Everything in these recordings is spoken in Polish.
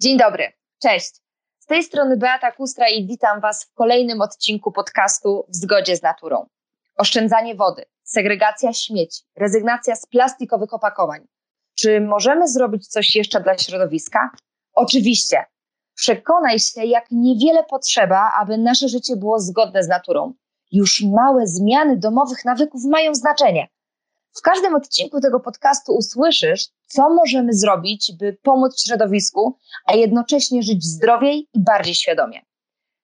Dzień dobry, cześć. Z tej strony Beata Kustra i witam Was w kolejnym odcinku podcastu W zgodzie z naturą. Oszczędzanie wody, segregacja śmieci, rezygnacja z plastikowych opakowań. Czy możemy zrobić coś jeszcze dla środowiska? Oczywiście. Przekonaj się, jak niewiele potrzeba, aby nasze życie było zgodne z naturą. Już małe zmiany domowych nawyków mają znaczenie. W każdym odcinku tego podcastu usłyszysz, co możemy zrobić, by pomóc środowisku, a jednocześnie żyć zdrowiej i bardziej świadomie.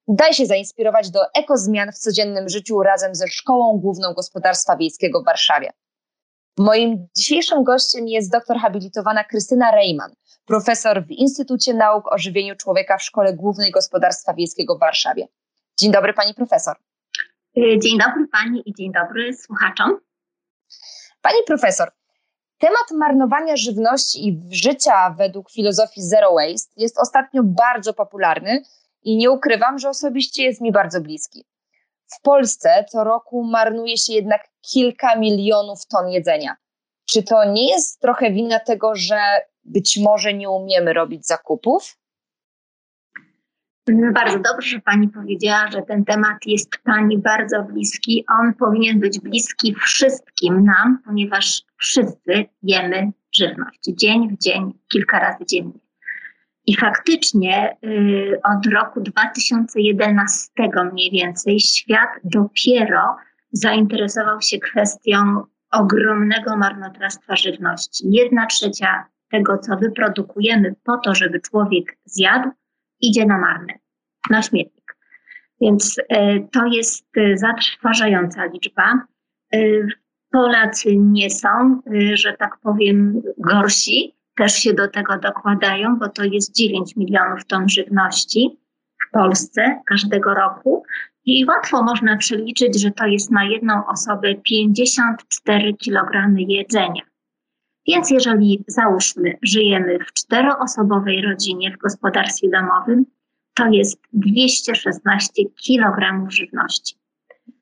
Daj się zainspirować do ekozmian w codziennym życiu razem ze Szkołą Główną Gospodarstwa Wiejskiego w Warszawie. Moim dzisiejszym gościem jest doktor habilitowana Krystyna Rejman, profesor w Instytucie Nauk o Żywieniu Człowieka w Szkole Głównej Gospodarstwa Wiejskiego w Warszawie. Dzień dobry pani profesor. Dzień dobry pani i dzień dobry słuchaczom. Pani profesor, temat marnowania żywności i życia według filozofii zero waste jest ostatnio bardzo popularny i nie ukrywam, że osobiście jest mi bardzo bliski. W Polsce co roku marnuje się jednak kilka milionów ton jedzenia. Czy to nie jest trochę wina tego, że być może nie umiemy robić zakupów? Bardzo dobrze, że Pani powiedziała, że ten temat jest Pani bardzo bliski. On powinien być bliski wszystkim nam, ponieważ wszyscy jemy żywność dzień w dzień, kilka razy dziennie. I faktycznie y, od roku 2011 mniej więcej świat dopiero zainteresował się kwestią ogromnego marnotrawstwa żywności. Jedna trzecia tego, co wyprodukujemy po to, żeby człowiek zjadł, idzie na marne, na śmietnik. Więc e, to jest e, zatrważająca liczba. E, Polacy nie są, że tak powiem, gorsi, też się do tego dokładają, bo to jest 9 milionów ton żywności w Polsce każdego roku. I łatwo można przeliczyć, że to jest na jedną osobę 54 kg jedzenia. Więc jeżeli załóżmy, żyjemy w czteroosobowej rodzinie w gospodarstwie domowym, to jest 216 kg żywności.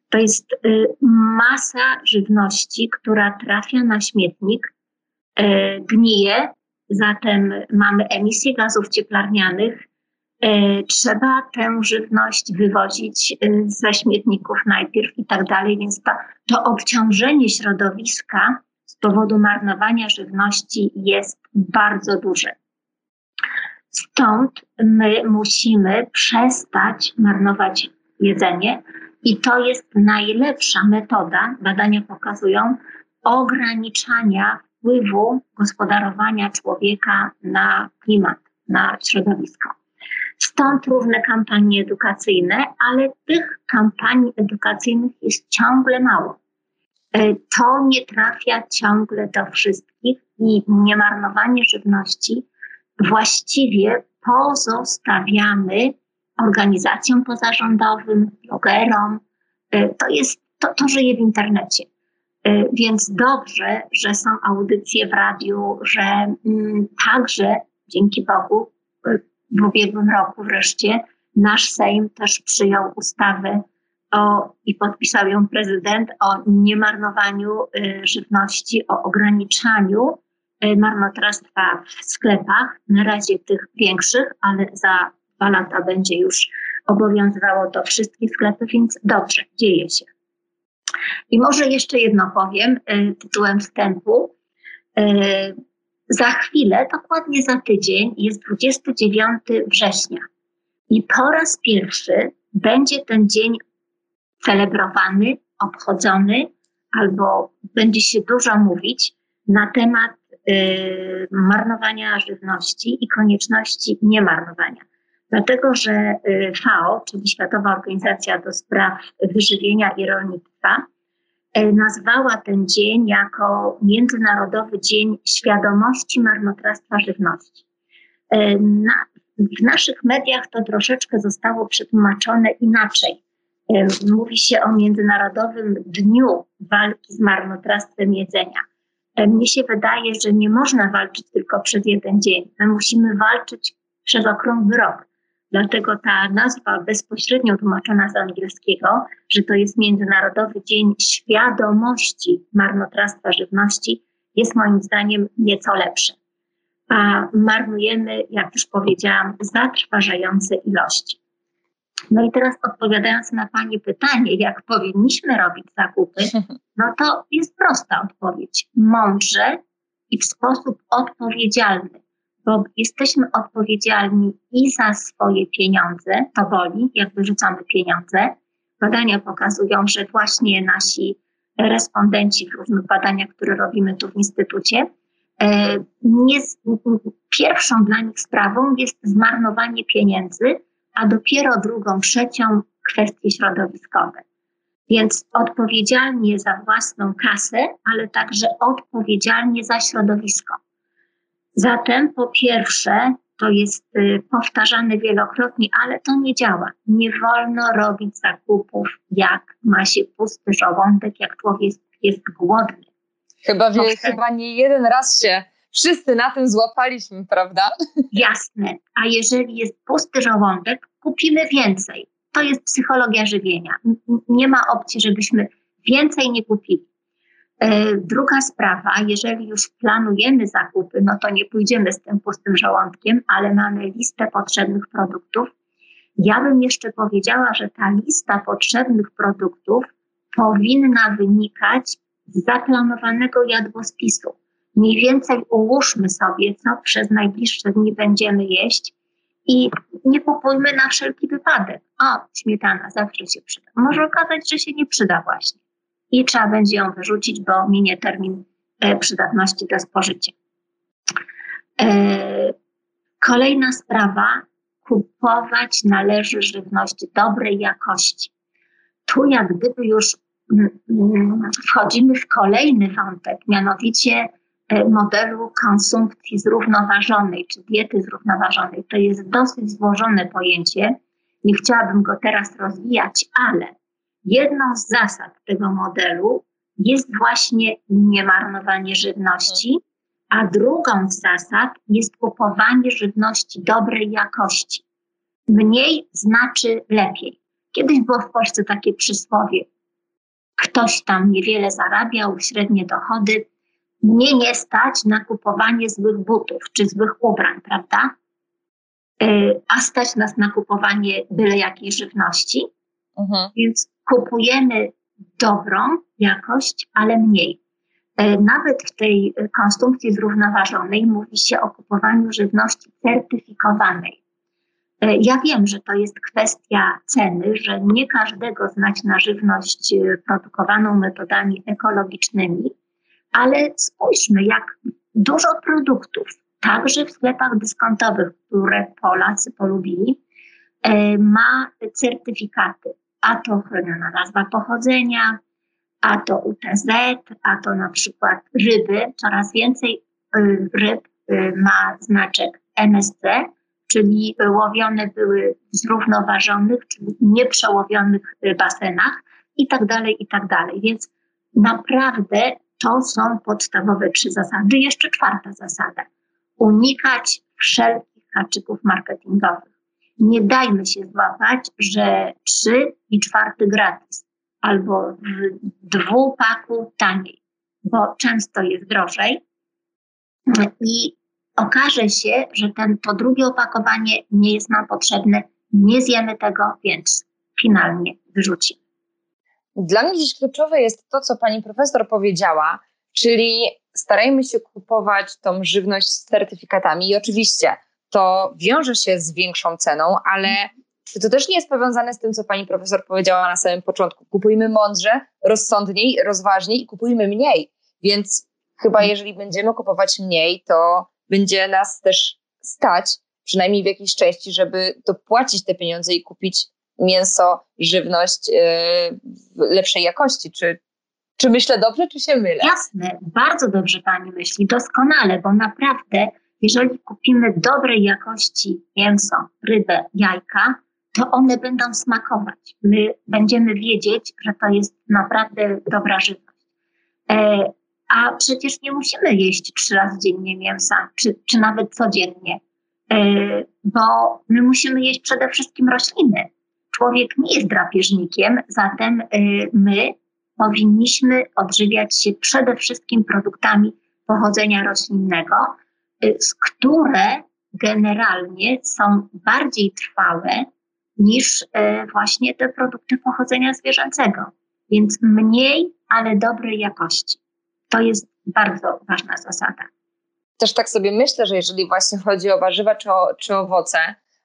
To jest y, masa żywności, która trafia na śmietnik, y, gnije, zatem mamy emisję gazów cieplarnianych. Y, trzeba tę żywność wywozić ze śmietników najpierw i tak dalej, więc to, to obciążenie środowiska z powodu marnowania żywności jest bardzo duże. Stąd my musimy przestać marnować jedzenie i to jest najlepsza metoda, badania pokazują, ograniczania wpływu gospodarowania człowieka na klimat, na środowisko. Stąd różne kampanie edukacyjne, ale tych kampanii edukacyjnych jest ciągle mało. E, to nie trafia ciągle do wszystkich i niemarnowanie żywności właściwie pozostawiamy organizacjom pozarządowym, blogerom. E, to jest, to, to żyje w internecie. E, więc dobrze, że są audycje w radiu, że mm, także dzięki Bogu w ubiegłym roku wreszcie nasz Sejm też przyjął ustawę o, i podpisał ją prezydent o niemarnowaniu y, żywności, o ograniczaniu y, marnotrawstwa w sklepach, na razie tych większych, ale za dwa lata będzie już obowiązywało to wszystkie sklepy, więc dobrze, dzieje się. I może jeszcze jedno powiem y, tytułem wstępu. Za chwilę, dokładnie za tydzień, jest 29 września. I po raz pierwszy będzie ten dzień celebrowany, obchodzony, albo będzie się dużo mówić na temat y, marnowania żywności i konieczności niemarnowania. Dlatego, że y, FAO, czyli Światowa Organizacja do Spraw Wyżywienia i Rolnictwa, y, nazwała ten dzień jako Międzynarodowy Dzień Świadomości Marnotrawstwa Żywności. Y, na, w naszych mediach to troszeczkę zostało przetłumaczone inaczej mówi się o Międzynarodowym Dniu Walki z Marnotrawstwem Jedzenia. Mnie się wydaje, że nie można walczyć tylko przez jeden dzień. My musimy walczyć przez okrągły rok. Dlatego ta nazwa bezpośrednio tłumaczona z angielskiego, że to jest Międzynarodowy Dzień Świadomości Marnotrawstwa Żywności, jest moim zdaniem nieco lepsze. a marnujemy, jak już powiedziałam, zatrważające ilości. No i teraz odpowiadając na Pani pytanie, jak powinniśmy robić zakupy, no to jest prosta odpowiedź. Mądrze i w sposób odpowiedzialny, bo jesteśmy odpowiedzialni i za swoje pieniądze, to boli, jak wyrzucamy pieniądze. Badania pokazują, że właśnie nasi respondenci w różnych badaniach, które robimy tu w Instytucie, e, nie, pierwszą dla nich sprawą jest zmarnowanie pieniędzy, a dopiero drugą, trzecią kwestie środowiskowe. Więc odpowiedzialnie za własną kasę, ale także odpowiedzialnie za środowisko. Zatem po pierwsze, to jest y, powtarzane wielokrotnie, ale to nie działa. Nie wolno robić zakupów, jak ma się pusty żołądek, jak człowiek jest głodny. Chyba, wie, chyba nie jeden raz się wszyscy na tym złapaliśmy, prawda? Jasne. A jeżeli jest pusty żołądek, kupimy więcej. To jest psychologia żywienia. Nie ma opcji, żebyśmy więcej nie kupili. E, druga sprawa, jeżeli już planujemy zakupy, no to nie pójdziemy z tym pustym żołądkiem, ale mamy listę potrzebnych produktów. Ja bym jeszcze powiedziała, że ta lista potrzebnych produktów powinna wynikać z zaplanowanego jadłospisu. Mniej więcej ułóżmy sobie, co przez najbliższe dni będziemy jeść i nie kupujmy na wszelki wypadek. O, śmietana zawsze się przyda. Może okazać, że się nie przyda właśnie i trzeba będzie ją wyrzucić, bo minie termin e, przydatności do spożycia. E, kolejna sprawa, kupować należy żywność dobrej jakości. Tu jak gdyby już mm, mm, wchodzimy w kolejny wątek, mianowicie modelu konsumpcji zrównoważonej, czy diety zrównoważonej. To jest dosyć złożone pojęcie. Nie chciałabym go teraz rozwijać, ale Jedną z zasad tego modelu jest właśnie niemarnowanie żywności, a drugą z zasad jest kupowanie żywności dobrej jakości. Mniej znaczy lepiej. Kiedyś było w Polsce takie przysłowie: ktoś tam niewiele zarabiał, średnie dochody, mnie nie stać na kupowanie złych butów czy złych ubrań, prawda? E, a stać nas na kupowanie byle jakiej żywności. Mhm. Więc kupujemy dobrą jakość, ale mniej. E, nawet w tej konsumpcji zrównoważonej mówi się o kupowaniu żywności certyfikowanej. E, ja wiem, że to jest kwestia ceny, że nie każdego znać na żywność produkowaną metodami ekologicznymi, ale spójrzmy, jak dużo produktów, także w sklepach dyskontowych, które Polacy polubili, ma certyfikaty a to chroniona nazwa pochodzenia, a to UTZ, a to na przykład ryby. Coraz więcej y, ryb y, ma znaczek MSC, czyli łowione były w zrównoważonych, czyli nieprzełowionych basenach i tak dalej, i tak dalej. Więc naprawdę to są podstawowe trzy zasady. Jeszcze czwarta zasada. Unikać wszelkich haczyków marketingowych nie dajmy się złapać, że trzy i czwarty gratis albo w dwupaku taniej, bo często jest drożej i okaże się, że ten, to drugie opakowanie nie jest nam potrzebne, nie zjemy tego, więc finalnie wyrzucimy. Dla mnie dziś kluczowe jest to, co pani profesor powiedziała, czyli starajmy się kupować tą żywność z certyfikatami i oczywiście to wiąże się z większą ceną, ale czy to też nie jest powiązane z tym, co pani profesor powiedziała na samym początku? Kupujmy mądrze, rozsądniej, rozważniej i kupujmy mniej. Więc chyba jeżeli będziemy kupować mniej, to będzie nas też stać, przynajmniej w jakiejś części, żeby dopłacić te pieniądze i kupić mięso, żywność yy, lepszej jakości. Czy, czy myślę dobrze, czy się mylę? Jasne, bardzo dobrze pani myśli, doskonale, bo naprawdę jeżeli kupimy dobrej jakości mięso, rybę, jajka, to one będą smakować. My będziemy wiedzieć, że to jest naprawdę dobra żywność. E, a przecież nie musimy jeść trzy razy dziennie mięsa, czy, czy nawet codziennie, e, bo my musimy jeść przede wszystkim rośliny. Człowiek nie jest drapieżnikiem, zatem e, my powinniśmy odżywiać się przede wszystkim produktami pochodzenia roślinnego, y, które generalnie są bardziej trwałe niż e, właśnie te produkty pochodzenia zwierzęcego. Więc mniej, ale dobrej jakości. To jest bardzo ważna zasada. Też tak sobie myślę, że jeżeli właśnie chodzi o warzywa czy, o, czy owoce,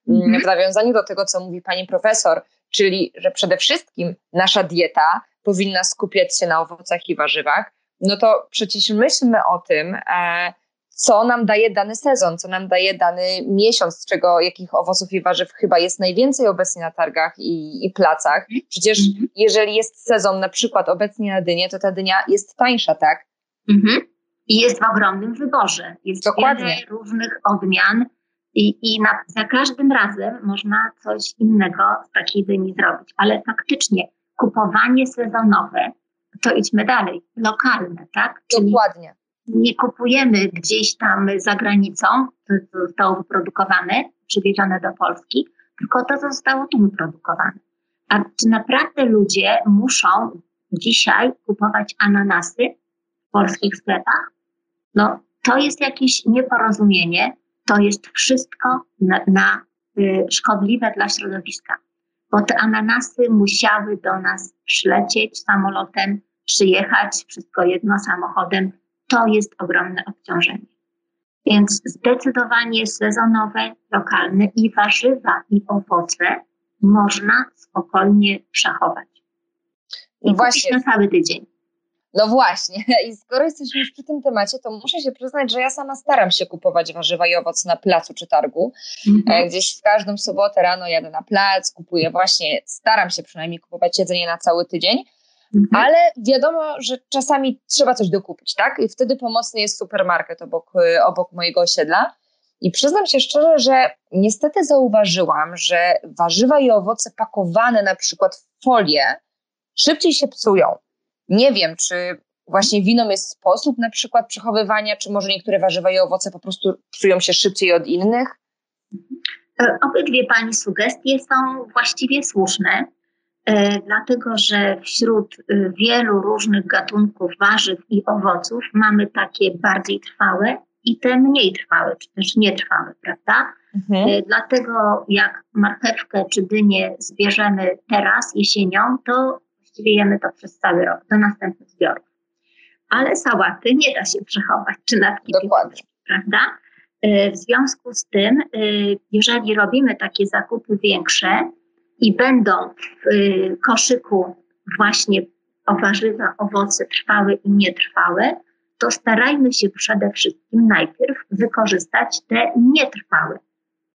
w nawiązaniu do tego, co mówi pani profesor, czyli że przede wszystkim nasza dieta powinna skupiać się na owocach i warzywach, no to przecież myślmy o tym, e, co nam daje dany sezon, co nam daje dany miesiąc, z czego jakich owoców i warzyw chyba jest najwięcej obecnie na targach i, i placach. Mhm. Przecież mhm. jeżeli jest sezon na przykład obecnie na dynię, to ta dynia jest tańsza, tak? Mhm. I jest w ogromnym wyborze. Jest Dokładnie. wiele różnych odmian i, i na, za każdym razem można coś innego z takiej dyni zrobić. Ale faktycznie kupowanie sezonowe, to idźmy dalej, lokalne, tak? Czyli Dokładnie nie kupujemy gdzieś tam za granicą, to zostało wyprodukowane, przywiezione do Polski, tylko to zostało tu wyprodukowane. A czy naprawdę ludzie muszą dzisiaj kupować ananasy w polskich sklepach? No, to jest jakieś nieporozumienie. To jest wszystko na, na y, szkodliwe dla środowiska, bo te ananasy musiały do nas przylecieć samolotem, przyjechać, wszystko jedno samochodem to jest ogromne obciążenie. Więc zdecydowanie sezonowe, lokalne i warzywa i owoce można spokojnie przechować. I właśnie na cały tydzień. No właśnie. I skoro jesteśmy już przy tym temacie, to muszę się przyznać, że ja sama staram się kupować warzywa i owoce na placu czy targu. Mhm. E, gdzieś w każdą sobotę rano jadę na plac, kupuję właśnie, staram się przynajmniej kupować jedzenie na cały tydzień. Mhm. Ale wiadomo, że czasami trzeba coś dokupić, tak? I wtedy pomocny jest supermarket obok, y, obok mojego osiedla. I przyznam się szczerze, że niestety zauważyłam, że warzywa i owoce pakowane na przykład w folię szybciej się psują. Nie wiem, czy właśnie winą jest sposób na przykład przechowywania, czy może niektóre warzywa i owoce po prostu psują się szybciej od innych? E, obydwie Pani sugestie są właściwie słuszne. E, dlatego że wśród e, wielu różnych gatunków warzyw i owoców mamy takie bardziej trwałe i te mniej trwałe, czy też nietrwałe, prawda? Mhm. Dlatego jak marchewkę czy dynię zbierzemy teraz, jesienią, to właściwie jemy to przez cały rok, do następnych zbiorów. Ale sałaty nie da się przechować, czy natki Dokładnie. prawda? W związku z tym, jeżeli robimy takie zakupy większe, i będą w y, koszyku właśnie o warzywa, owoce trwałe i nietrwałe, to starajmy się przede wszystkim najpierw wykorzystać te nietrwałe.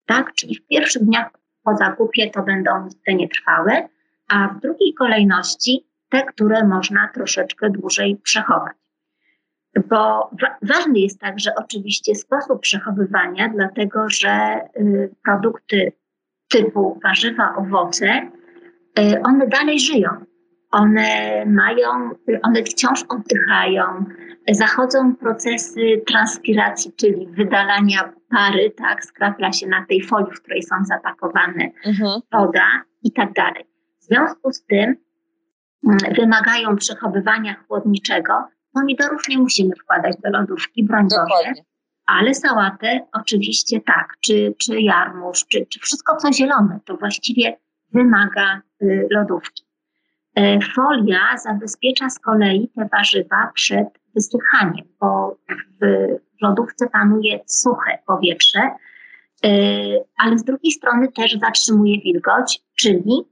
Tak? Czyli w pierwszych dniach po zakupie to będą te nietrwałe, a w drugiej kolejności te, które można troszeczkę dłużej przechować. Bo wa ważny jest także oczywiście sposób przechowywania, dlatego że y, produkty typu warzywa, owoce, e, one dalej żyją. One mają, one wciąż oddychają, zachodzą procesy transpiracji, czyli wydalania pary, tak, skrapla się na tej folii, w której są zapakowane mhm. woda i tak dalej. W związku z tym mm, wymagają przechowywania chłodniczego. Pomidorów nie musimy wkładać do lodówki, broń Boże, ale sałatę oczywiście tak, czy, czy jarmuż, czy, czy wszystko co zielone, to właściwie wymaga y, lodówki. E, folia zabezpiecza z kolei te warzywa przed wysychaniem, bo w lodówce panuje suche powietrze, e, ale z drugiej strony też zatrzymuje wilgoć, czyli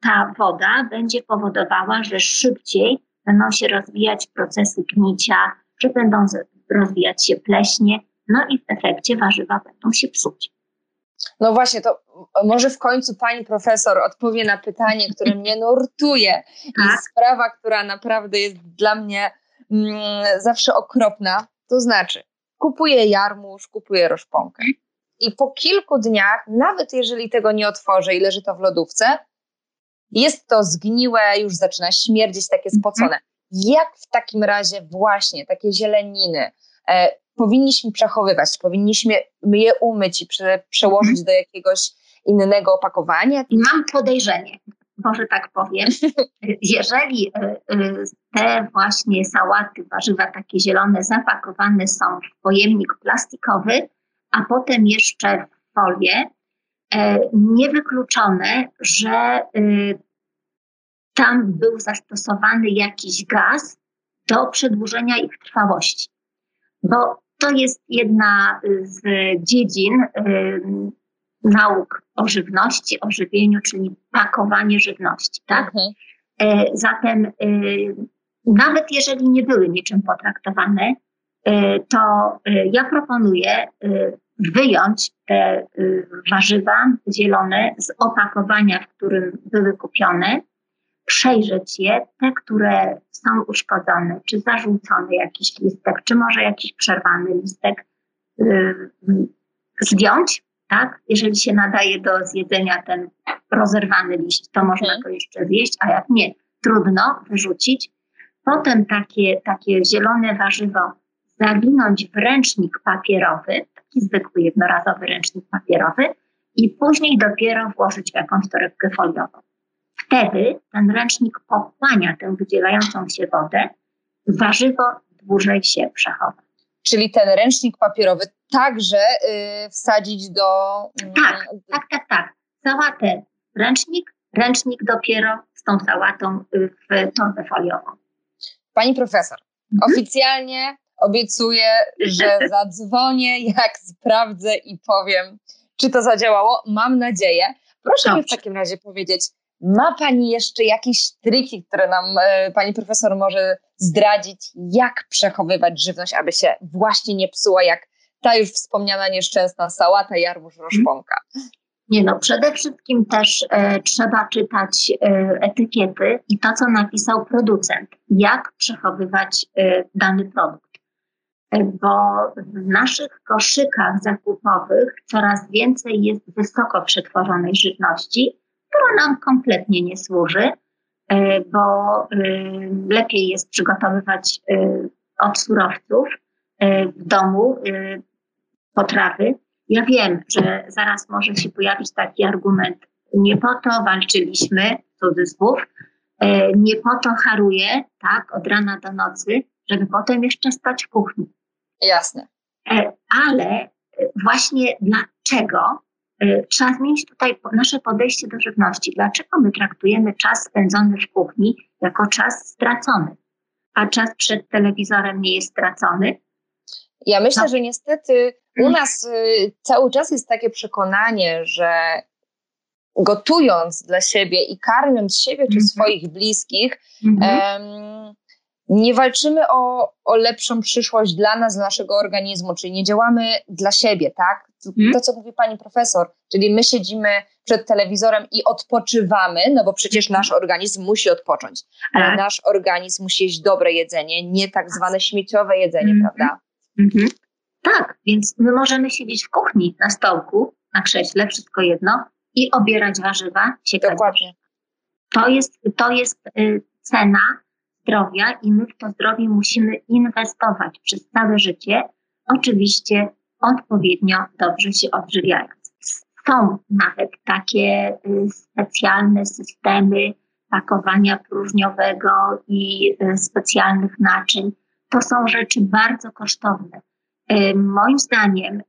ta woda będzie powodowała, że szybciej będą się rozwijać procesy gnicia, że będą rozwijać się pleśnie, no i w efekcie warzywa będą się psuć. No właśnie, to może w końcu pani profesor odpowie na pytanie, które mnie nurtuje. Tak? I sprawa, która naprawdę jest dla mnie mm, zawsze okropna. To znaczy, kupuję jarmuż, kupuję roszponkę. I po kilku dniach, nawet jeżeli tego nie otworzę i leży to w lodówce, jest to zgniłe, już zaczyna śmierdzić, takie mhm. spocone. Jak w takim razie właśnie takie zieleniny e, powinniśmy przechowywać? Powinniśmy je umyć i prze, przełożyć mhm. do jakiegoś innego opakowania? Mam podejrzenie. może tak powiem, jeżeli te właśnie sałaty, warzywa takie zielone zapakowane są w pojemnik plastikowy, a potem jeszcze w folię, niewykluczone, że tam był zastosowany jakiś gaz do przedłużenia ich trwałości. Bo to jest jedna z dziedzin y, nauk o żywności, o żywieniu, czyli pakowanie żywności. Tak? Mhm. E, zatem y, nawet jeżeli nie były niczym potraktowane, y, to ja proponuję wyjąć te warzywa zielone z opakowania, w którym były kupione, przejrzeć je, te, które są uszkodzone, czy zarzucony jakiś listek, czy może jakiś przerwany listek, yy, zdjąć, tak? Jeżeli się nadaje do zjedzenia ten rozerwany liść, to można mhm. to jeszcze zjeść, a jak nie, trudno wyrzucić. Potem takie, takie zielone warzywo zawinąć w ręcznik papierowy, taki zwykły jednorazowy ręcznik papierowy i później dopiero włożyć w jakąś torebkę foliową. Wtedy ten ręcznik pochłania tę wydzielającą się wodę, warzywo dłużej się przechowa. Czyli ten ręcznik papierowy także yy, wsadzić do. Yy, tak, tak, tak, tak. Sałatę ręcznik, ręcznik dopiero z tą sałatą y, w torbę foliową. Pani profesor, mhm. oficjalnie obiecuję, że zadzwonię, jak sprawdzę i powiem, czy to zadziałało. Mam nadzieję. Proszę Dobrze. mi w takim razie powiedzieć, ma Pani jeszcze jakieś triki, które nam e, Pani profesor może zdradzić, jak przechowywać żywność, aby się właśnie nie psuła, jak ta już wspomniana nieszczęsna sałata, jarmuż, mhm. roszponka? Nie no, przede wszystkim też e, trzeba czytać e, etykiety i to, co napisał producent, jak przechowywać e, dany produkt. Bo w naszych koszykach zakupowych coraz więcej jest wysoko przetworzonej żywności, która nam kompletnie nie służy, e, bo e, lepiej jest przygotowywać e, od surowców w domu potrawy. Ja wiem, że zaraz może się pojawić taki argument, nie po to walczyliśmy, cudzysłów, nie po to haruję, tak, od rana do nocy, żeby potem jeszcze stać w kuchni. Jasne. Ale właśnie dlaczego Y, trzeba zmienić tutaj nasze podejście do żywności. Dlaczego my traktujemy czas spędzony w kuchni jako czas stracony, a czas przed telewizorem nie jest stracony? Ja myślę, no. że niestety u mm. nas y, cały czas jest takie przekonanie, że gotując dla siebie i karmiąc siebie czy mhm. swoich bliskich, mm nie walczymy o, o lepszą przyszłość dla nas, dla naszego organizmu, czyli nie działamy dla siebie, tak? Hmm. To, co mówi pani profesor, czyli my siedzimy przed telewizorem i odpoczywamy, no bo przecież nasz organizm musi odpocząć, ale tak. nasz organizm musi jeść dobre jedzenie, nie tak zwane śmieciowe jedzenie, mm -hmm. prawda? Mm -hmm. Tak, więc my możemy siedzieć w kuchni, na stołku, na krześle, wszystko jedno i obierać warzywa, siekać. Dokładnie. To jest, to jest y, cena zdrowia i my w to zdrowie musimy inwestować przez całe życie, oczywiście odpowiednio dobrze się odżywiając. Są nawet takie y, specjalne systemy pakowania próżniowego i y, specjalnych naczyń. To są rzeczy bardzo kosztowne. Y, moim zdaniem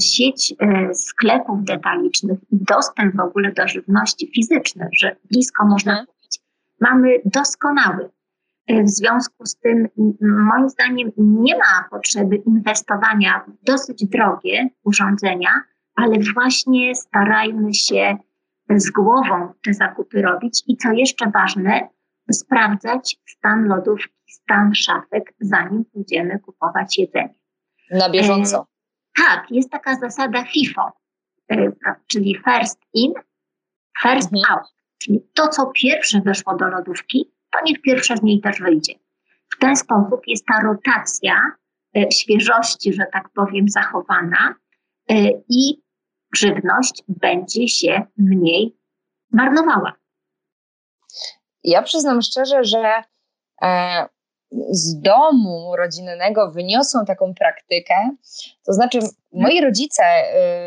sieć sklepów detalicznych i dostęp w ogóle do żywności fizycznej, że blisko można mhm. kupić, mamy doskonały. W związku z tym, moim zdaniem, nie ma potrzeby inwestowania w dosyć drogie urządzenia, ale właśnie starajmy się z głową te zakupy robić i co jeszcze ważne, sprawdzać stan lodówki, stan szafek, zanim pójdziemy kupować jedzenie. Na bieżąco. E, tak, jest taka zasada FIFO, e, czyli first in, first mhm. out. Czyli to, co pierwsze weszło do lodówki, to niech pierwsza z niej też wyjdzie. W ten sposób jest ta rotacja e, świeżości, że tak powiem, zachowana e, i żywność będzie się mniej marnowała. Ja przyznam szczerze, że e, z domu rodzinnego wyniosłam taką praktykę, to znaczy moi rodzice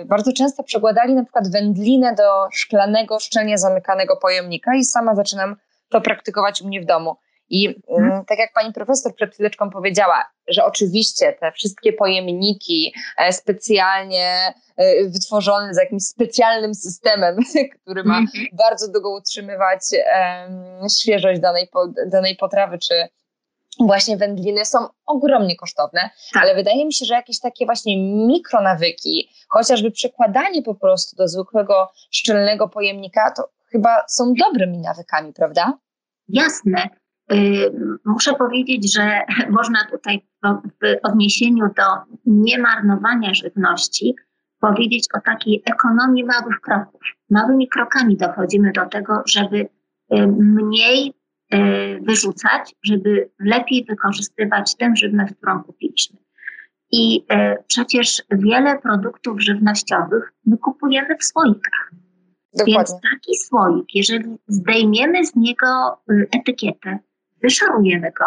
bardzo często przekładali na przykład wędlinę do szklanego, szczelnie zamykanego pojemnika i sama zaczynam to praktykować u mnie w domu. I y, mhm. tak jak pani profesor przed chwileczką powiedziała, że oczywiście te wszystkie pojemniki e, specjalnie e, wytworzone z jakimś specjalnym systemem, który ma mhm. bardzo długo utrzymywać świeżość danej, danej potrawy czy właśnie wędliny są ogromnie kosztowne, tak. ale wydaje mi się, że jakieś takie właśnie mikronawyki, chociażby przekładanie po prostu do zwykłego szczelnego pojemnika, to chyba są dobrymi nawykami, prawda? Jasne. Y, muszę powiedzieć, że można tutaj w odniesieniu do niemarnowania żywności powiedzieć o takiej ekonomii małych kroków. Małymi krokami dochodzimy do tego, żeby y, mniej y, wyrzucać, żeby lepiej wykorzystywać tę żywność, którą kupiliśmy. I przecież wiele produktów żywnościowych my kupujemy w słoikach. Dokładnie. Więc taki słoik, jeżeli zdejmiemy z niego etykietę, wyszarujemy go.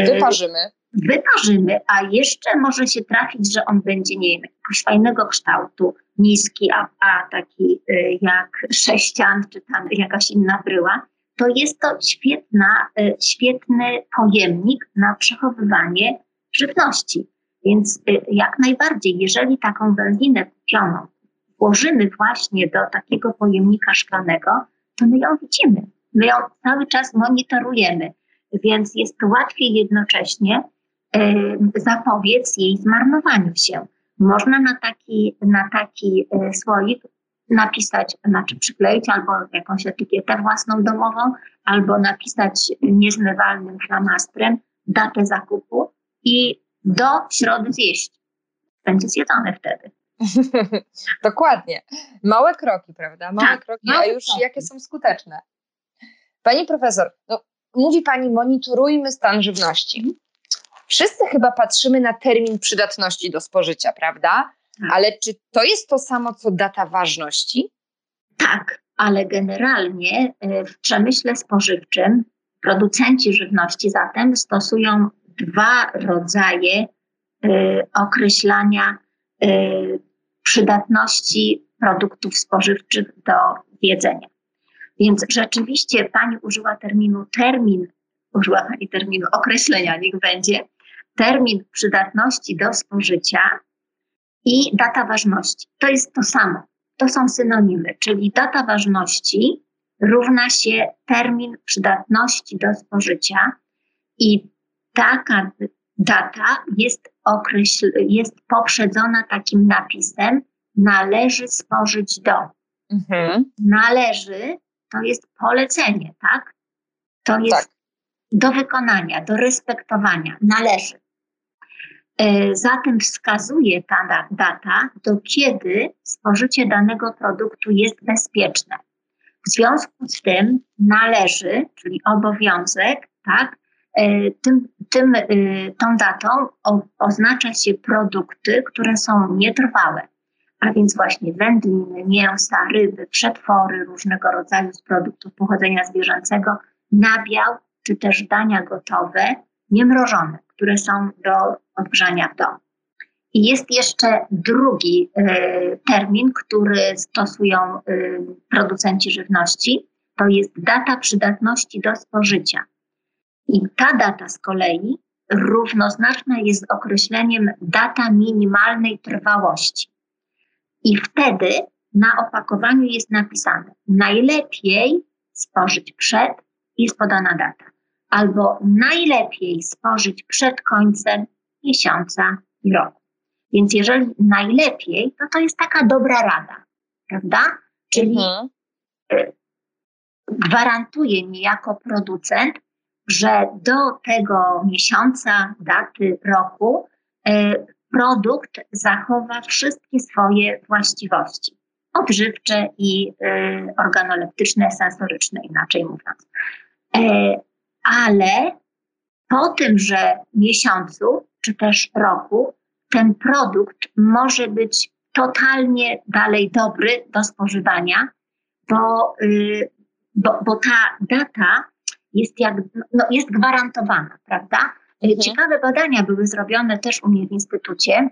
Y, wyparzymy. Wyparzymy, a jeszcze może się trafić, że on będzie, nie wiem, jakiegoś fajnego kształtu, niski, a, a taki y, jak sześcian, czy tam jakaś inna bryła. To jest to świetna, y, świetny pojemnik na przechowywanie żywności. Więc jak najbardziej, jeżeli taką wędlinę kupioną włożymy właśnie do takiego pojemnika szklanego, to my ją widzimy. My ją cały czas monitorujemy więc jest łatwiej jednocześnie e, zapobiec jej zmarnowaniu się. Można na taki, na taki e, słoik napisać, znaczy przykleić albo jakąś etykietę własną domową, albo napisać niezmywalnym flamastrem datę zakupu i do środy zjeść. Będzie zjedzone wtedy. Dokładnie. Małe kroki, prawda? Małe tak, kroki, małe a już kroki. jakie są skuteczne. Pani profesor, no mówi Pani, monitorujmy stan żywności. Wszyscy chyba patrzymy na termin przydatności do spożycia, prawda? Tak. Ale czy to jest to samo, co data ważności? Tak, ale generalnie e, w przemyśle spożywczym producenci żywności zatem stosują dwa rodzaje y, określania y, przydatności produktów spożywczych do jedzenia. Więc rzeczywiście pani użyła terminu termin, użyła pani terminu określenia, niech będzie, termin przydatności do spożycia i data ważności. To jest to samo. To są synonimy, czyli data ważności równa się termin przydatności do spożycia i taka data jest, określ- jest poprzedzona takim napisem należy spożyć do. Mhm. Należy to jest polecenie, tak? To jest tak. do wykonania, do respektowania, należy. E, zatem wskazuje ta data, do kiedy spożycie danego produktu jest bezpieczne. W związku z tym należy, czyli obowiązek, tak, tym, tym, e, tą datą oznacza się produkty, które są nietrwałe a więc właśnie wędliny, mięsa, ryby, przetwory różnego rodzaju z produktów pochodzenia zwierzęcego, nabiał czy też dania gotowe, niemrożone, które są do odgrzania w domu. I jest jeszcze drugi y, termin, który stosują y, producenci żywności, to jest data przydatności do spożycia. I ta data z kolei równoznaczna jest z określeniem data minimalnej trwałości. I wtedy na opakowaniu jest napisane najlepiej spożyć przed, jest podana data. Albo najlepiej spożyć przed końcem miesiąca i roku. Więc jeżeli najlepiej, to to jest taka dobra rada, prawda? Czyli mhm. Y, gwarantuje mi jako producent, że do tego miesiąca, daty, roku y, produkt zachowa wszystkie swoje właściwości odżywcze i y, organoleptyczne, sensoryczne, inaczej mówiąc. E, ale po tymże miesiącu czy też roku ten produkt może być totalnie dalej dobry do spożywania, bo, y, bo, bo ta data jest, jak, no, jest gwarantowana, prawda? Mhm. Ciekawe badania były zrobione też u mnie w instytucie,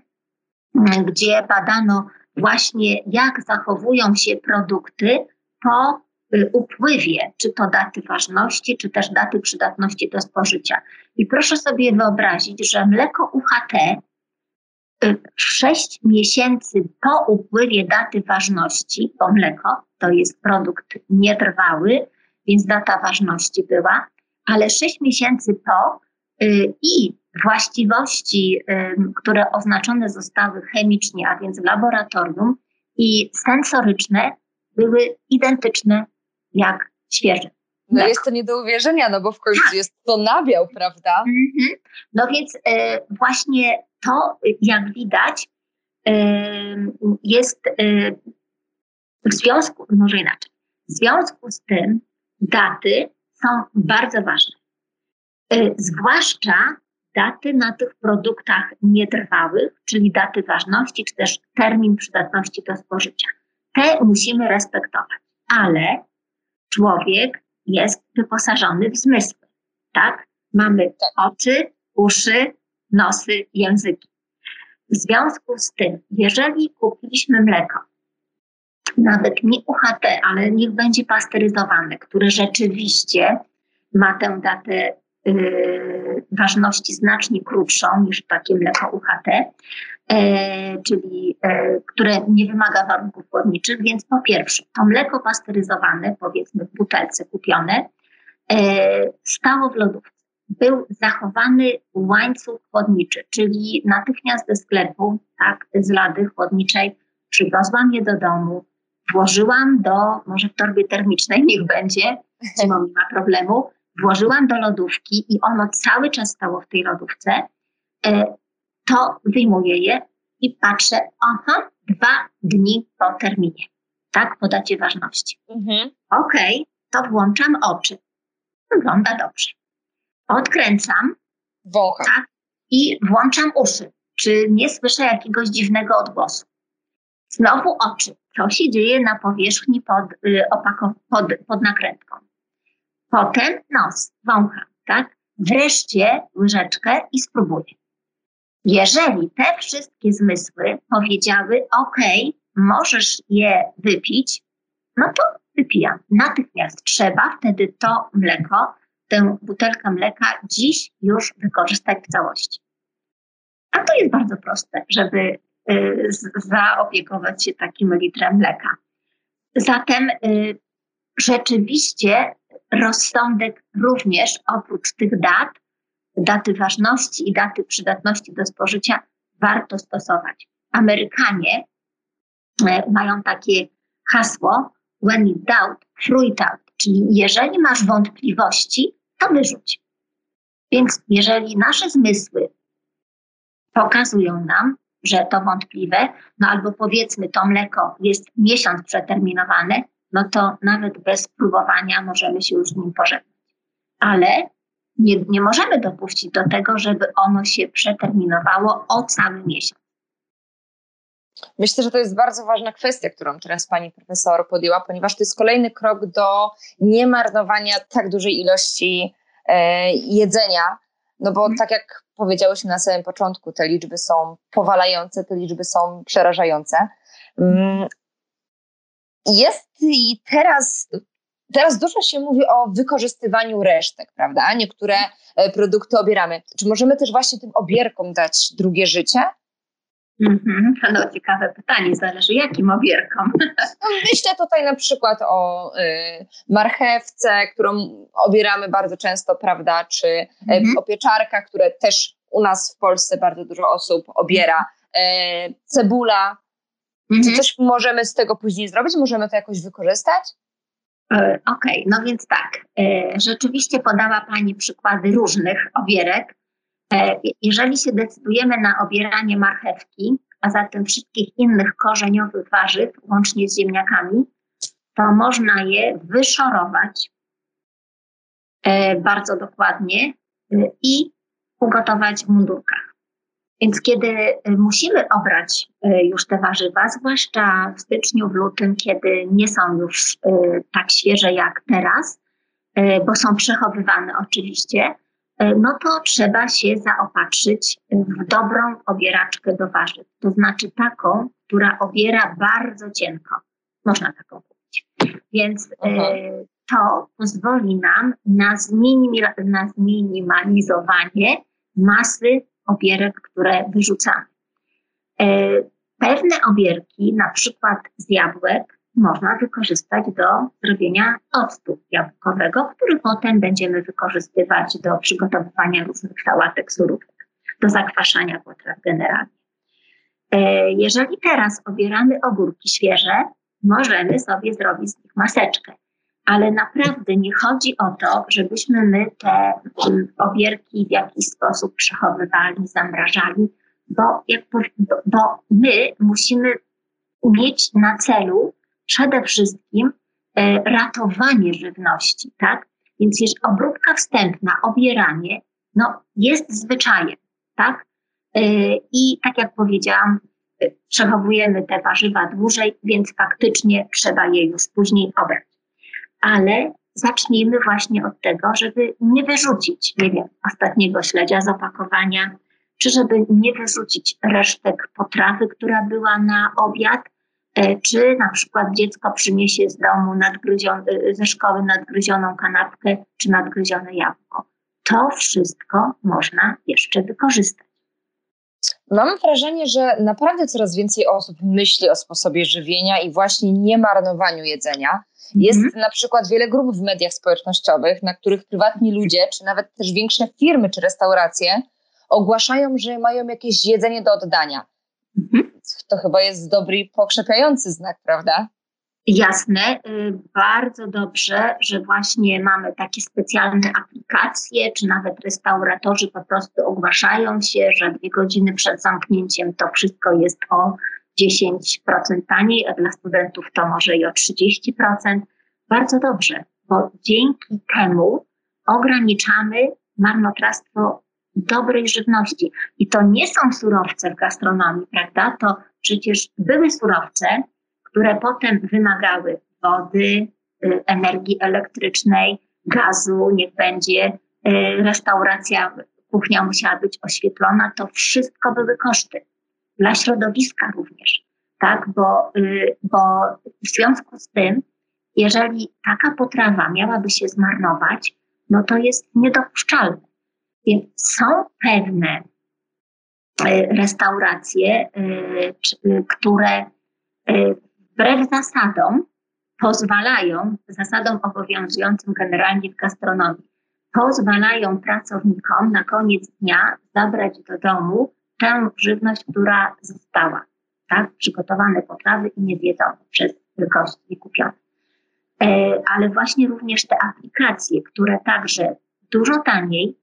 gdzie badano właśnie jak zachowują się produkty po y, upływie, czy to daty ważności, czy też daty przydatności do spożycia. I proszę sobie wyobrazić, że mleko UHT 6 y, miesięcy po upływie daty ważności, bo mleko to jest produkt nietrwały, więc data ważności była, ale 6 miesięcy po y, i właściwości, które oznaczone zostały chemicznie, a więc w laboratorium, i sensoryczne były identyczne jak świeże. No tak. jest to nie do uwierzenia, no bo w końcu tak. jest to nabiał, prawda? Mhm. No więc e, właśnie to, jak widać, e, jest e, w związku, może inaczej, w związku z tym daty są bardzo ważne. E, zwłaszcza daty na tych produktach nietrwałych, czyli daty ważności, czy też termin przydatności do spożycia. Te musimy respektować, ale człowiek jest wyposażony w zmysły, tak? Mamy oczy, uszy, nosy, języki. W związku z tym, jeżeli kupiliśmy mleko, nawet nie UHT, ale niech będzie pasteryzowane, które rzeczywiście ma tę datę yy, ważności znacznie krótszą niż takie mleko UHT, yy, czyli yy, które nie wymaga warunków chłodniczych, więc po pierwsze, to mleko pasteryzowane, powiedzmy w butelce kupione, yy, stało w lodówce. Był zachowany łańcuch chłodniczy, czyli natychmiast ze sklepu, tak, z lady chłodniczej, przywiozłam je do domu, włożyłam do, może w torbie termicznej, niech będzie, zimą nie ma problemu, włożyłam do lodówki i ono cały czas stało w tej lodówce, e, to wyjmuję je i patrzę, aha, dwa dni po terminie, tak, po dacie ważności. Mhm. Okej, okay, to włączam oczy. Wygląda dobrze odkręcam Wącha. Tak, i włączam uszy. Czy nie słyszę jakiegoś dziwnego odgłosu? Znowu oczy. Co się dzieje na powierzchni pod, y, pod, pod nakrętką? Potem nos, wącham, tak? Wreszcie łyżeczkę i spróbuję. Jeżeli te wszystkie zmysły powiedziały, OK, możesz je wypić, no to wypijam. Natychmiast trzeba wtedy to mleko tę butelkę mleka dziś już wykorzystać w całości. A to jest bardzo proste, żeby zaopiekować się takim litrem mleka. Zatem y, rzeczywiście rozsądek również oprócz tych dat, daty ważności i daty przydatności do spożycia warto stosować. Amerykanie y, mają takie hasło when in doubt, throw it out. Czyli jeżeli masz wątpliwości, to wyrzuć. Więc jeżeli nasze zmysły pokazują nam, że to wątpliwe, no albo powiedzmy to mleko jest miesiąc przeterminowane, no to nawet bez próbowania możemy się już z nim pożegnać. Ale nie, nie możemy dopuścić do tego, żeby ono się przeterminowało o cały miesiąc. Myślę, że to jest bardzo ważna kwestia, którą teraz pani profesor podjęła, ponieważ to jest kolejny krok do niemarnowania tak dużej ilości e, jedzenia. No bo tak jak powiedziałyśmy na samym początku, te liczby są powalające, te liczby są przerażające. Mm, jest i teraz, teraz dużo się mówi o wykorzystywaniu resztek, prawda? Niektóre e, produkty obieramy. Czy możemy też właśnie tym obierkom dać drugie życie? Mm-hmm. No ciekawe pytanie, zależy jakim obierkom. No, myślę tutaj na przykład o y, marchewce, którą obieramy bardzo często, prawda, czy mm-hmm. o pieczarkach, które też u nas w Polsce bardzo dużo osób obiera, y, cebula. Czy coś możemy z tego później zrobić? Możemy to jakoś wykorzystać? E, okej, okay, no więc tak. Rzeczywiście podała Pani przykłady różnych obierek. E, jeżeli się decydujemy na obieranie marchewki, a zatem wszystkich innych korzeniowych warzyw, łącznie z ziemniakami, to można je wyszorować e, bardzo dokładnie e, i ugotować w mundurkach. Więc kiedy musimy obrać już te warzywa, zwłaszcza w styczniu, w lutym, kiedy nie są już tak świeże jak teraz, bo są przechowywane oczywiście, no to trzeba się zaopatrzyć w dobrą obieraczkę do warzyw. To znaczy taką, która obiera bardzo cienko. Można taką kupić. Więc e, to pozwoli nam na, na zminimalizowanie masy obierek, które wyrzucamy. E, pewne obierki, na przykład z jabłek, można wykorzystać do zrobienia octu jabłkowego, który potem będziemy wykorzystywać do przygotowywania różnych sałatek, surówek, do zakwaszania potraw generalnie. E, jeżeli teraz obieramy ogórki świeże, możemy sobie zrobić z nich maseczkę. Ale naprawdę nie chodzi o to, żebyśmy my te obierki w jakiś sposób przechowywali, zamrażali, bo, jak, bo my musimy mieć na celu przede wszystkim e, ratowanie żywności, tak? Więc jeżeli obróbka wstępna, obieranie, no jest zwyczajem, tak? E, I tak jak powiedziałam, e, przechowujemy te warzywa dłużej, więc faktycznie trzeba je już później obrać. Ale zacznijmy właśnie od tego, żeby nie wyrzucić, nie wiem, ostatniego śledzia z opakowania, czy żeby nie wyrzucić resztek potrawy, która była na obiad, czy na przykład dziecko przyniesie z domu e, ze szkoły nadgryzioną kanapkę czy nadgryzione jabłko. To wszystko można jeszcze wykorzystać. Mam wrażenie, że naprawdę coraz więcej osób myśli o sposobie żywienia i właśnie nie marnowaniu jedzenia. Jest -hmm. na przykład wiele grup w mediach społecznościowych, na których prywatni ludzie, czy nawet też większe firmy czy restauracje ogłaszają, że mają jakieś jedzenie do oddania. Mhm. To chyba jest dobry i pokrzepiający znak, prawda? Jasne, y, bardzo dobrze, że właśnie mamy takie specjalne aplikacje, czy nawet restauratorzy po prostu ogłaszają się, że dwie godziny przed zamknięciem to wszystko jest o 10% taniej, a dla studentów to może i o 30%. Bardzo dobrze, bo dzięki temu ograniczamy marnotrawstwo dobrej żywności. I to nie są surowce w gastronomii, prawda? To przecież były surowce, które potem wymagały wody, y, energii elektrycznej, gazu, niech będzie, y, restauracja, kuchnia musiała być oświetlona. To wszystko były koszty. Dla środowiska również, tak? Bo, y, bo w związku z tym, jeżeli taka potrawa miałaby się zmarnować, no to jest niedopuszczalne. Więc są pewne e, restauracje, e, e, które wbrew zasadom pozwalają, zasadom obowiązującym generalnie w gastronomii, pozwalają pracownikom na koniec dnia zabrać do domu tę żywność, która została, tak? Przygotowane potrawy i niezjedzone przez gości kupione. Ale właśnie również te aplikacje, które także dużo taniej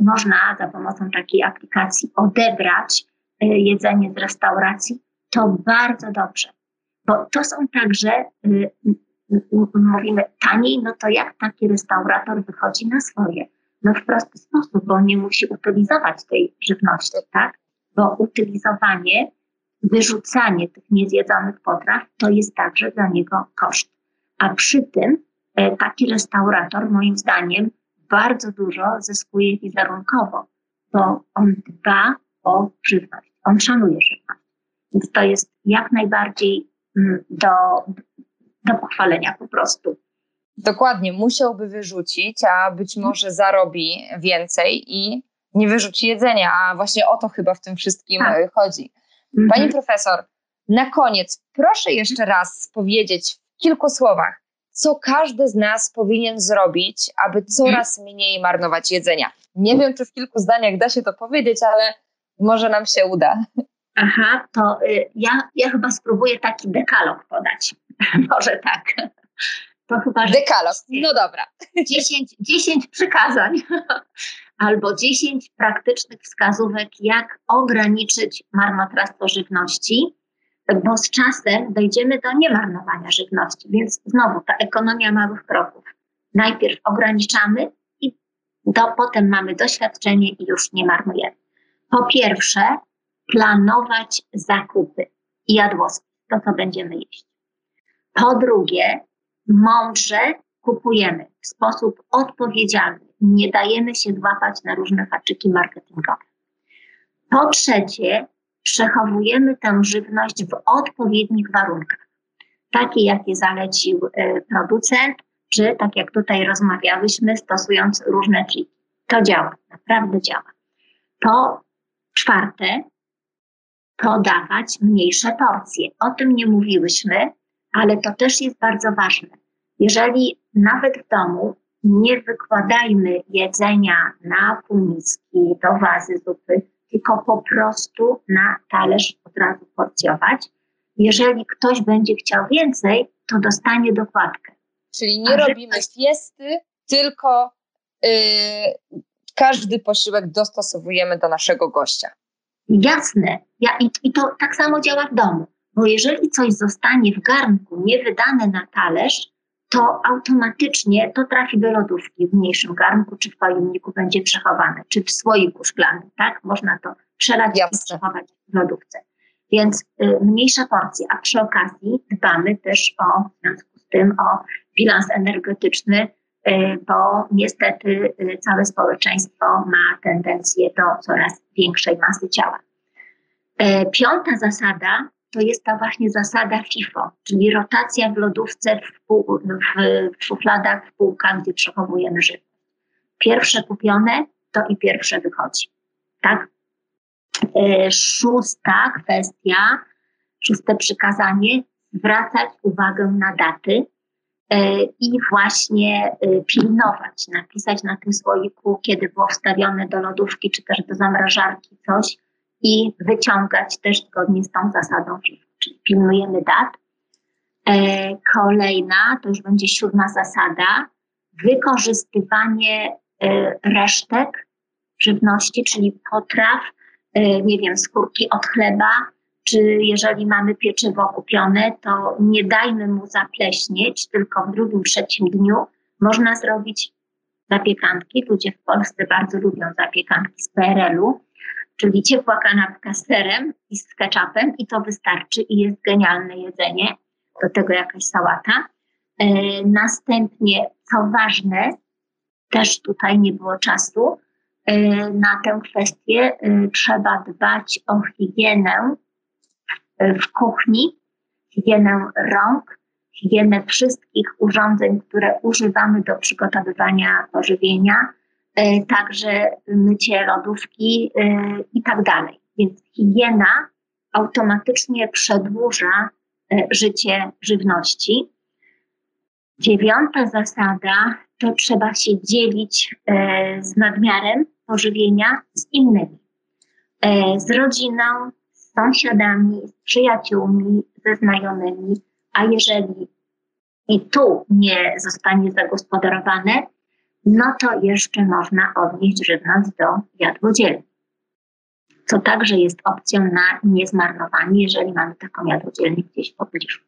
można za pomocą takiej aplikacji odebrać e, jedzenie z restauracji, to bardzo dobrze. Bo to są także, e, mówimy taniej, no to jak taki restaurator wychodzi na swoje? No w prosty sposób, bo nie musi utylizować tej żywności, tak? Bo utylizowanie, wyrzucanie tych niezjedzonych potraw to jest także dla niego koszt. A przy tym taki restaurator, moim zdaniem, bardzo dużo zyskuje wizerunkowo, bo on dba o żywność, on szanuje żywność. Więc to jest jak najbardziej mm, do, do pochwalenia po prostu. Dokładnie, musiałby wyrzucić, a być mhm. może zarobi więcej i nie wyrzuci jedzenia, a właśnie o to chyba w tym wszystkim tak. chodzi. Mhm. Pani profesor, na koniec proszę jeszcze raz powiedzieć w kilku słowach, co każdy z nas powinien zrobić, aby coraz mniej marnować jedzenia. Nie wiem, czy w kilku zdaniach da się to powiedzieć, ale może nam się uda. Aha, to y, ja, ja chyba spróbuję taki dekalog podać. może tak. To chyba, dekalog, no dobra. 10, 10 przykazań albo 10 praktycznych wskazówek, jak ograniczyć marnotrawstwo żywności bo z czasem dojdziemy do niemarnowania żywności. Więc znowu ta ekonomia małych kroków. Najpierw ograniczamy i do, potem mamy doświadczenie i już nie marnujemy. Po pierwsze, planować zakupy i jadłospis, to co będziemy jeść. Po drugie, mądrze kupujemy w sposób odpowiedzialny. nie dajemy się złapać na różne haczyki marketingowe. Po trzecie, przechowujemy tę żywność w odpowiednich warunkach, takie jakie zalecił e, producent, czy tak jak tutaj rozmawiałyśmy, stosując różne triki. To działa, naprawdę działa. Po czwarte, podawać mniejsze porcje. O tym nie mówiłyśmy, ale to też jest bardzo ważne. Jeżeli nawet w domu nie wykładajmy jedzenia na półmiski, do wazy zupy, tylko po prostu na talerz od razu porcjować. Jeżeli ktoś będzie chciał więcej, to dostanie dokładkę. Czyli nie A robimy fiesty, tylko yy, każdy posiłek dostosowujemy do naszego gościa. Jasne. Ja, i, I to tak samo działa w domu. Bo jeżeli coś zostanie w garnku niewydane na talerz, to automatycznie to trafi do lodówki w mniejszym garnku, czy w pojemniku będzie przechowane, czy w słoiku szklanym, tak? Można to przelać Jasne. i przechować w lodówce. Więc y, mniejsze porcje, a przy okazji dbamy też o, w związku z tym, o bilans energetyczny, y, bo niestety y, całe społeczeństwo ma tendencję do coraz większej masy ciała. Y, piąta zasada to jest ta właśnie zasada FIFO, czyli rotacja w lodówce, w, pół, w, w szufladach, w półkach, gdzie przechowujemy żywność. Pierwsze kupione, to i pierwsze wychodzi. Tak? E, szósta kwestia, szóste przykazanie, zwracać uwagę na daty e, i właśnie e, pilnować, napisać na tym słoiku, kiedy było wstawione do lodówki czy też do zamrażarki coś, i wyciągać też zgodnie z tą zasadą czyli pilnujemy dat. E, kolejna, to już będzie siódma zasada, wykorzystywanie e, resztek żywności, czyli potraw, e, nie wiem, skórki od chleba, czy jeżeli mamy pieczywo kupione, to nie dajmy mu zapleśnieć, tylko w drugim, trzecim dniu można zrobić zapiekanki. Ludzie w Polsce bardzo lubią zapiekanki z PRL-u czyli ciepła kanapka z serem i z ketchupem i to wystarczy i jest genialne jedzenie. Do tego jakaś sałata. E, następnie, co ważne, też tutaj nie było czasu, e, na tę kwestię e, trzeba dbać o higienę w kuchni, higienę rąk, higienę wszystkich urządzeń, które używamy do przygotowywania pożywienia, także mycie lodówki e, i tak dalej. Więc higiena automatycznie przedłuża e, życie żywności. Dziewiąta zasada to trzeba się dzielić z nadmiarem pożywienia z innymi. Z rodziną, z sąsiadami, z przyjaciółmi, ze znajomymi, a jeżeli i tu nie zostanie zagospodarowane, no to jeszcze można odnieść żywność do jadłodzielni. Co także jest opcją na niezmarnowanie, jeżeli mamy taką jadłodzielnię gdzieś w pobliżu.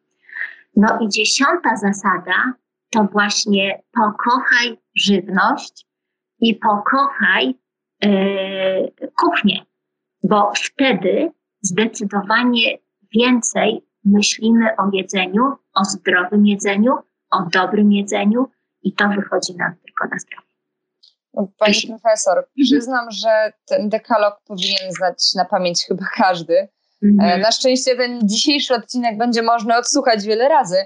No i dziesiąta zasada to właśnie pokochaj żywność i pokochaj yy, kuchnię, bo wtedy zdecydowanie więcej myślimy o jedzeniu, o zdrowym jedzeniu, o dobrym jedzeniu, i to wychodzi nam zdrowie. No, pani profesor, mhm. przyznam, że ten dekalog powinien znać na pamięć chyba każdy. Mhm. E, na szczęście ten dzisiejszy odcinek będzie można odsłuchać wiele razy.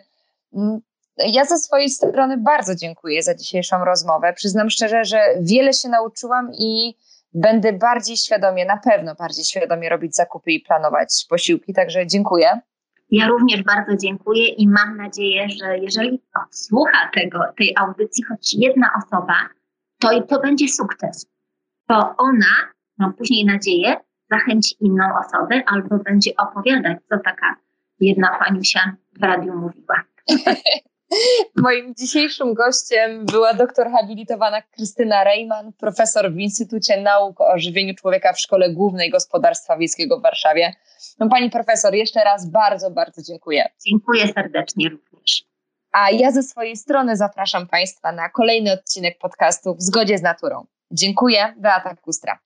Mm, ja ze swojej strony bardzo dziękuję za dzisiejszą rozmowę. Przyznam szczerze, że wiele się nauczyłam i będę bardziej świadomie, na pewno bardziej świadomie robić zakupy i planować posiłki, także dziękuję. Ja również bardzo dziękuję i mam nadzieję, że jeżeli odsłucha tego, tej audycji choć jedna osoba, to i to będzie sukces. To ona, mam później nadzieję, zachęci inną osobę albo będzie opowiadać, co taka jedna paniusia w radiu mówiła. Moim dzisiejszym gościem była doktor habilitowana Krystyna Rejman, profesor w Instytucie Nauk o Żywieniu Człowieka w Szkole Głównej Gospodarstwa Wiejskiego w Warszawie. No, pani profesor, jeszcze raz bardzo, bardzo dziękuję. Dziękuję serdecznie również. A ja ze swojej strony zapraszam Państwa na kolejny odcinek podcastu w zgodzie z naturą. Dziękuję, Beata Kustra.